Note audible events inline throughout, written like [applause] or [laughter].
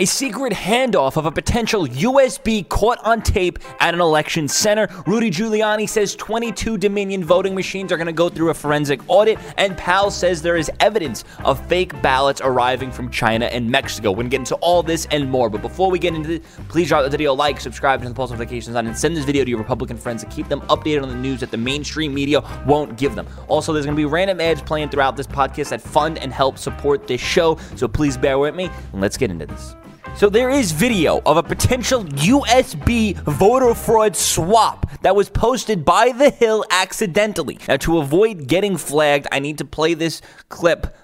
A secret handoff of a potential USB caught on tape at an election center. Rudy Giuliani says 22 Dominion voting machines are going to go through a forensic audit. And Powell says there is evidence of fake ballots arriving from China and Mexico. We're going to get into all this and more. But before we get into it, please drop the video like, subscribe, turn the post notifications on, and send this video to your Republican friends to keep them updated on the news that the mainstream media won't give them. Also, there's going to be random ads playing throughout this podcast that fund and help support this show. So please bear with me and let's get into this. So there is video of a potential USB voter fraud swap that was posted by The Hill accidentally. Now, to avoid getting flagged, I need to play this clip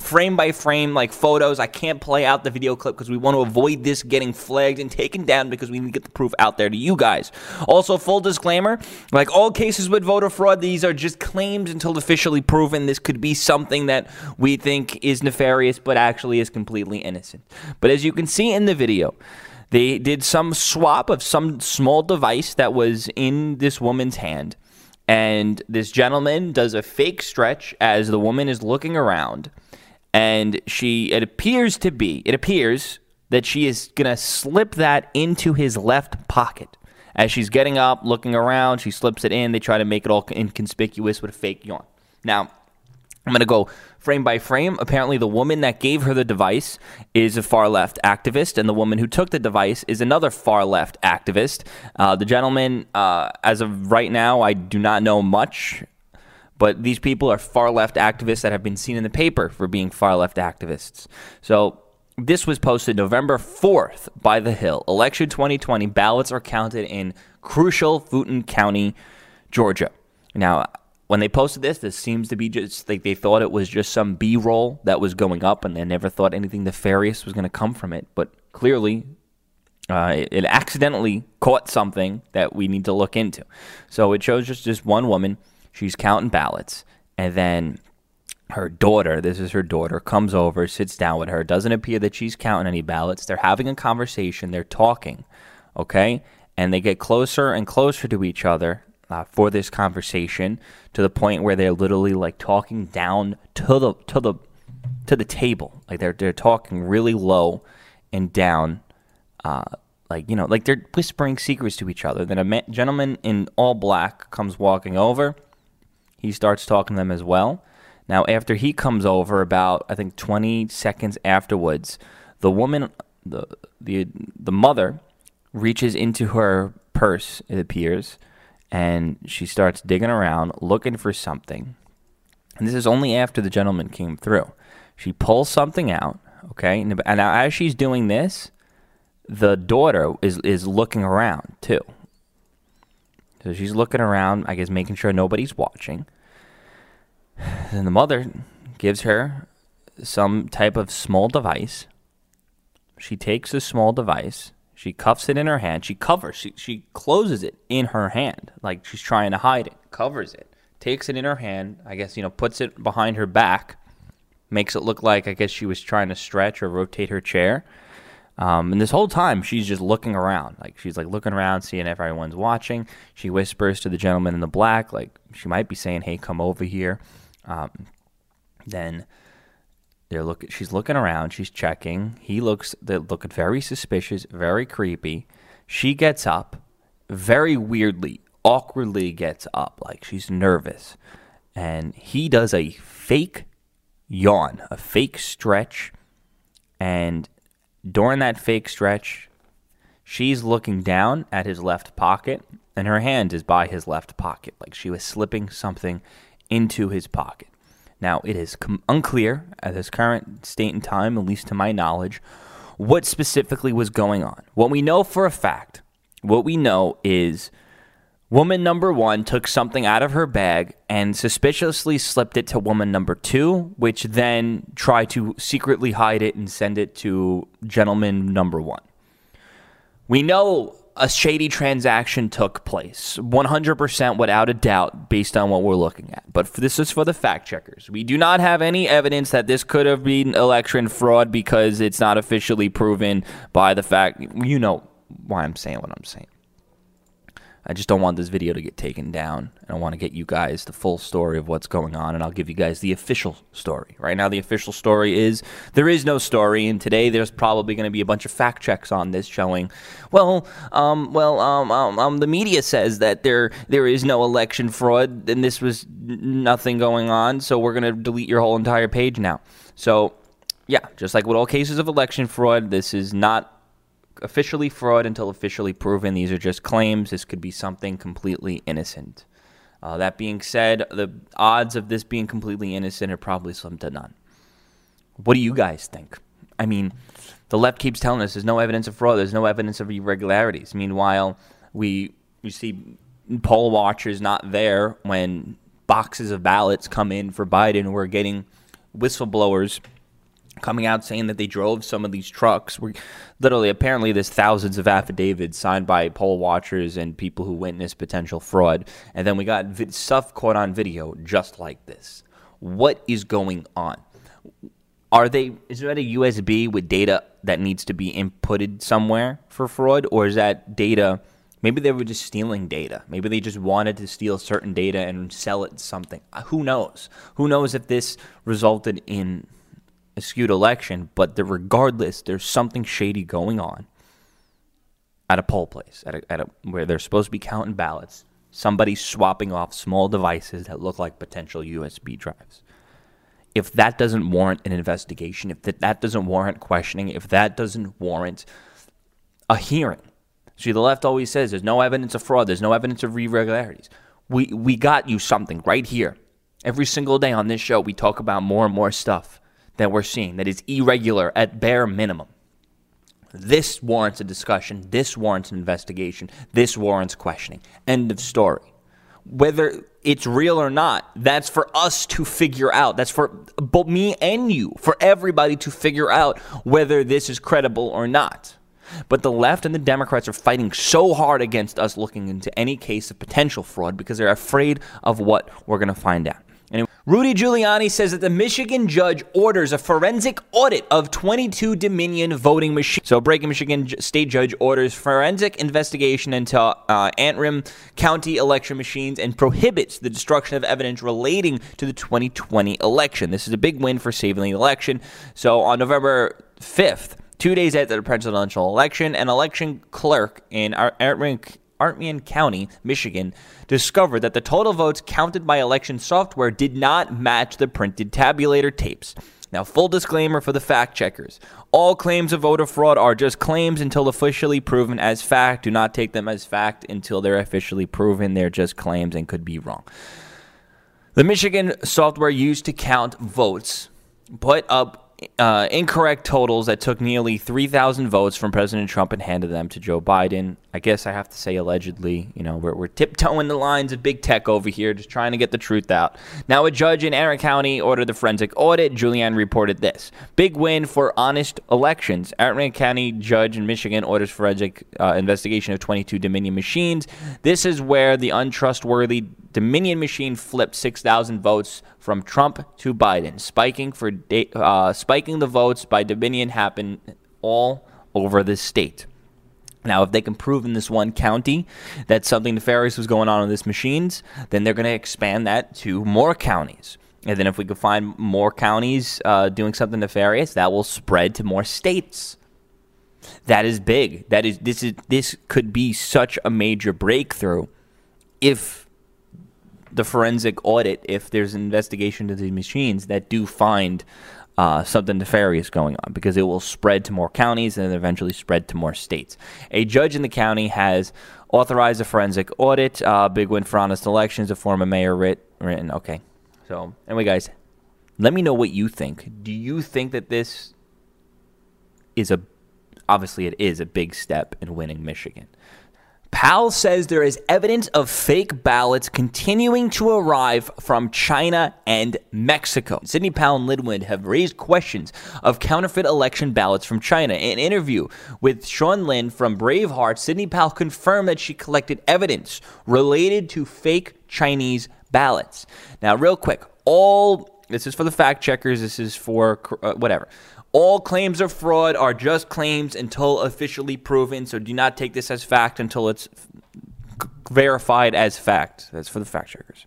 frame by frame, like photos. I can't play out the video clip because we want to avoid this getting flagged and taken down because we need to get the proof out there to you guys. Also, full disclaimer like all cases with voter fraud, these are just claims until officially proven. This could be something that we think is nefarious, but actually is completely innocent. But as you can see in the video, they did some swap of some small device that was in this woman's hand. And this gentleman does a fake stretch as the woman is looking around. And she, it appears to be, it appears that she is going to slip that into his left pocket. As she's getting up, looking around, she slips it in. They try to make it all inconspicuous with a fake yawn. Now, I'm going to go frame by frame. Apparently, the woman that gave her the device is a far left activist, and the woman who took the device is another far left activist. Uh, the gentleman, uh, as of right now, I do not know much, but these people are far left activists that have been seen in the paper for being far left activists. So, this was posted November 4th by The Hill. Election 2020 ballots are counted in crucial Fulton County, Georgia. Now, when they posted this, this seems to be just like they thought it was just some B roll that was going up, and they never thought anything nefarious was going to come from it. But clearly, uh, it, it, accidentally caught something that we need to look into. So it shows just just one woman. She's counting ballots, and then her daughter, this is her daughter, comes over, sits down with her. Doesn't appear that she's counting any ballots. They're having a conversation. They're talking, okay, and they get closer and closer to each other uh, for this conversation to the point where they're literally like talking down to the to the to the table. Like they're they're talking really low and down, uh, like you know, like they're whispering secrets to each other. Then a ma- gentleman in all black comes walking over. He starts talking to them as well. Now, after he comes over, about I think 20 seconds afterwards, the woman, the the the mother, reaches into her purse. It appears and she starts digging around looking for something. And this is only after the gentleman came through. She pulls something out, okay? And now as she's doing this, the daughter is is looking around too. So she's looking around, I guess making sure nobody's watching. Then the mother gives her some type of small device. She takes the small device she cuffs it in her hand. She covers. She she closes it in her hand, like she's trying to hide it. Covers it. Takes it in her hand. I guess you know puts it behind her back. Makes it look like I guess she was trying to stretch or rotate her chair. Um, and this whole time she's just looking around, like she's like looking around, seeing if everyone's watching. She whispers to the gentleman in the black, like she might be saying, "Hey, come over here." Um, then they're look. She's looking around. She's checking. He looks. They're looking very suspicious, very creepy. She gets up, very weirdly, awkwardly gets up, like she's nervous, and he does a fake yawn, a fake stretch, and during that fake stretch, she's looking down at his left pocket, and her hand is by his left pocket, like she was slipping something into his pocket. Now, it is com- unclear at this current state and time, at least to my knowledge, what specifically was going on. What we know for a fact, what we know is woman number one took something out of her bag and suspiciously slipped it to woman number two, which then tried to secretly hide it and send it to gentleman number one. We know a shady transaction took place. 100% without a doubt, based on what we're looking at. But this is for the fact checkers. We do not have any evidence that this could have been election fraud because it's not officially proven by the fact. You know why I'm saying what I'm saying. I just don't want this video to get taken down. And I want to get you guys the full story of what's going on, and I'll give you guys the official story. Right now, the official story is there is no story, and today there's probably going to be a bunch of fact checks on this showing, well, um, well, um, um, um, the media says that there there is no election fraud, and this was nothing going on, so we're going to delete your whole entire page now. So, yeah, just like with all cases of election fraud, this is not officially fraud until officially proven. These are just claims. This could be something completely innocent. Uh, that being said, the odds of this being completely innocent are probably slim to none. What do you guys think? I mean, the left keeps telling us there's no evidence of fraud, there's no evidence of irregularities. Meanwhile, we you see poll watchers not there when boxes of ballots come in for Biden. We're getting whistleblowers coming out saying that they drove some of these trucks. We literally, apparently, there's thousands of affidavits signed by poll watchers and people who witnessed potential fraud. And then we got stuff caught on video just like this. What is going on? Are they? Is that a USB with data that needs to be inputted somewhere for fraud, or is that data? Maybe they were just stealing data. Maybe they just wanted to steal certain data and sell it something. Uh, who knows? Who knows if this resulted in a skewed election, but the, regardless, there's something shady going on at a poll place, at, a, at a, where they're supposed to be counting ballots. Somebody's swapping off small devices that look like potential USB drives. If that doesn't warrant an investigation, if that, that doesn't warrant questioning, if that doesn't warrant a hearing, see, the left always says there's no evidence of fraud, there's no evidence of irregularities. We, we got you something right here. Every single day on this show, we talk about more and more stuff that we're seeing that is irregular at bare minimum. This warrants a discussion. This warrants an investigation. This warrants questioning. End of story. Whether it's real or not, that's for us to figure out. That's for both me and you, for everybody to figure out whether this is credible or not. But the left and the Democrats are fighting so hard against us looking into any case of potential fraud because they're afraid of what we're going to find out. Rudy Giuliani says that the Michigan judge orders a forensic audit of 22 Dominion voting machines. So, breaking Michigan state judge orders forensic investigation into uh, Antrim County election machines and prohibits the destruction of evidence relating to the 2020 election. This is a big win for saving the election. So, on November 5th, two days after the presidential election, an election clerk in Antrim Artmian County, Michigan, discovered that the total votes counted by election software did not match the printed tabulator tapes. Now, full disclaimer for the fact checkers all claims of voter fraud are just claims until officially proven as fact. Do not take them as fact until they're officially proven. They're just claims and could be wrong. The Michigan software used to count votes put up uh, incorrect totals that took nearly 3,000 votes from President Trump and handed them to Joe Biden. I guess I have to say allegedly. You know, we're, we're tiptoeing the lines of big tech over here, just trying to get the truth out. Now, a judge in Antrim County ordered the forensic audit. Julian reported this big win for honest elections. Antrim County judge in Michigan orders forensic uh, investigation of 22 Dominion machines. This is where the untrustworthy Dominion machine flipped 6,000 votes from Trump to Biden, spiking for uh, spiking the votes by Dominion happened all over the state. Now, if they can prove in this one county that something nefarious was going on with these machines, then they're going to expand that to more counties. And then if we can find more counties uh, doing something nefarious, that will spread to more states. That is big. That is this is this could be such a major breakthrough if the forensic audit if there's an investigation to these machines that do find uh, something nefarious going on because it will spread to more counties and eventually spread to more states. A judge in the county has authorized a forensic audit. Uh, big win for honest elections. A former mayor writ, written. Okay. So, anyway, guys, let me know what you think. Do you think that this is a obviously it is a big step in winning Michigan? Powell says there is evidence of fake ballots continuing to arrive from China and Mexico. Sidney Powell and Wood have raised questions of counterfeit election ballots from China. In an interview with Sean Lin from Braveheart, Sidney Powell confirmed that she collected evidence related to fake Chinese ballots. Now, real quick, all this is for the fact checkers, this is for uh, whatever. All claims of fraud are just claims until officially proven, so do not take this as fact until it's verified as fact. That's for the fact checkers.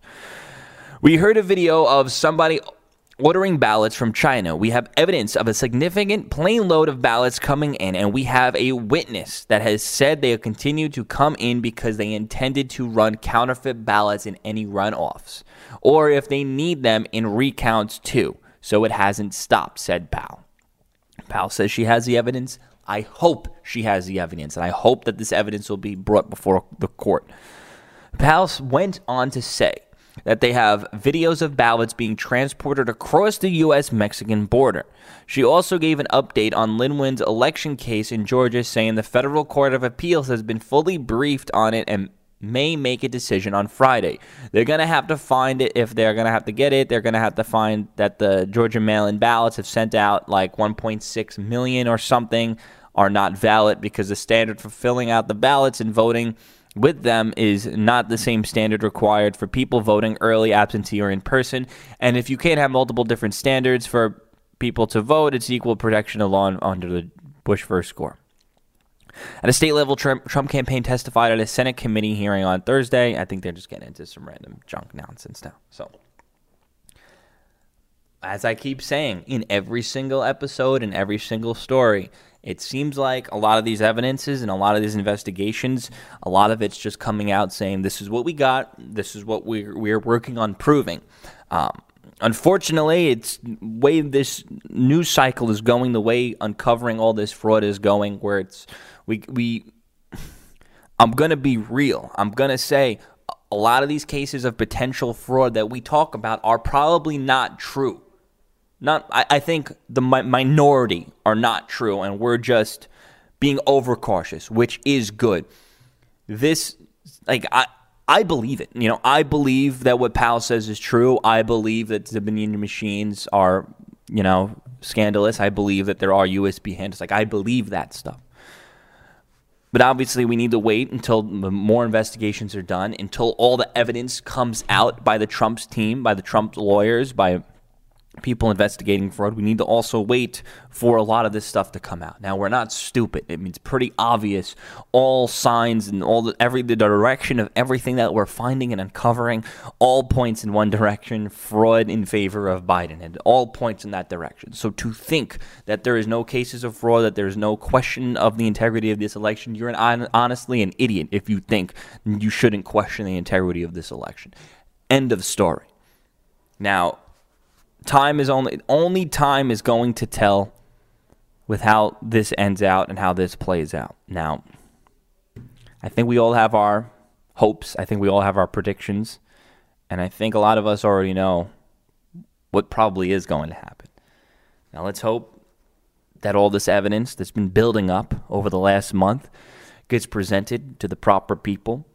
We heard a video of somebody ordering ballots from China. We have evidence of a significant plane load of ballots coming in, and we have a witness that has said they continue to come in because they intended to run counterfeit ballots in any runoffs, or if they need them in recounts too. So it hasn't stopped, said Powell. Powell says she has the evidence. I hope she has the evidence, and I hope that this evidence will be brought before the court. Powell went on to say that they have videos of ballots being transported across the U.S. Mexican border. She also gave an update on Lin Wynn's election case in Georgia, saying the Federal Court of Appeals has been fully briefed on it and may make a decision on Friday. They're going to have to find it if they're going to have to get it. They're going to have to find that the Georgia mail in ballots have sent out like 1.6 million or something are not valid because the standard for filling out the ballots and voting with them is not the same standard required for people voting early, absentee, or in person. And if you can't have multiple different standards for people to vote, it's equal protection of law under the Bush versus Gore. At a state level, Trump, Trump campaign testified at a Senate committee hearing on Thursday. I think they're just getting into some random junk nonsense now. So, as I keep saying in every single episode and every single story, it seems like a lot of these evidences and a lot of these investigations, a lot of it's just coming out saying this is what we got, this is what we're, we're working on proving. Um, unfortunately, it's way this news cycle is going, the way uncovering all this fraud is going, where it's we we. [sighs] I'm gonna be real. I'm gonna say a lot of these cases of potential fraud that we talk about are probably not true. Not, I, I think the mi- minority are not true, and we're just being overcautious, which is good. This, like, I, I believe it. You know, I believe that what Powell says is true. I believe that the Dominion machines are, you know, scandalous. I believe that there are USB handles. Like, I believe that stuff. But obviously, we need to wait until more investigations are done, until all the evidence comes out by the Trump's team, by the Trump lawyers, by people investigating fraud. We need to also wait for a lot of this stuff to come out. Now we're not stupid. It means pretty obvious. All signs and all the every the direction of everything that we're finding and uncovering all points in one direction. Fraud in favor of Biden, and all points in that direction. So to think that there is no cases of fraud, that there is no question of the integrity of this election, you're an, honestly an idiot if you think you shouldn't question the integrity of this election. End of story. Now, time is only only time is going to tell with how this ends out and how this plays out. Now, I think we all have our hopes. I think we all have our predictions. And I think a lot of us already know what probably is going to happen. Now, let's hope that all this evidence that's been building up over the last month gets presented to the proper people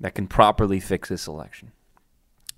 that can properly fix this election.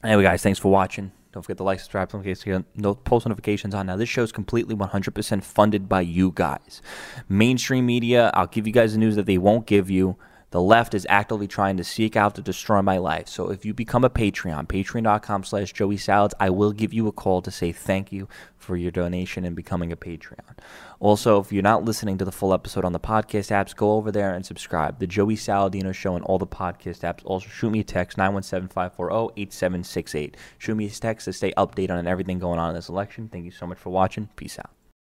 Anyway, guys, thanks for watching. Don't forget to like, subscribe, notifications, no post notifications on. Now, this show is completely 100% funded by you guys. Mainstream media, I'll give you guys the news that they won't give you. The left is actively trying to seek out to destroy my life. So if you become a Patreon, patreon.com slash Joey Salads, I will give you a call to say thank you for your donation and becoming a Patreon. Also, if you're not listening to the full episode on the podcast apps, go over there and subscribe. The Joey Saladino Show and all the podcast apps. Also, shoot me a text, 917-540-8768. Shoot me a text to stay updated on everything going on in this election. Thank you so much for watching. Peace out.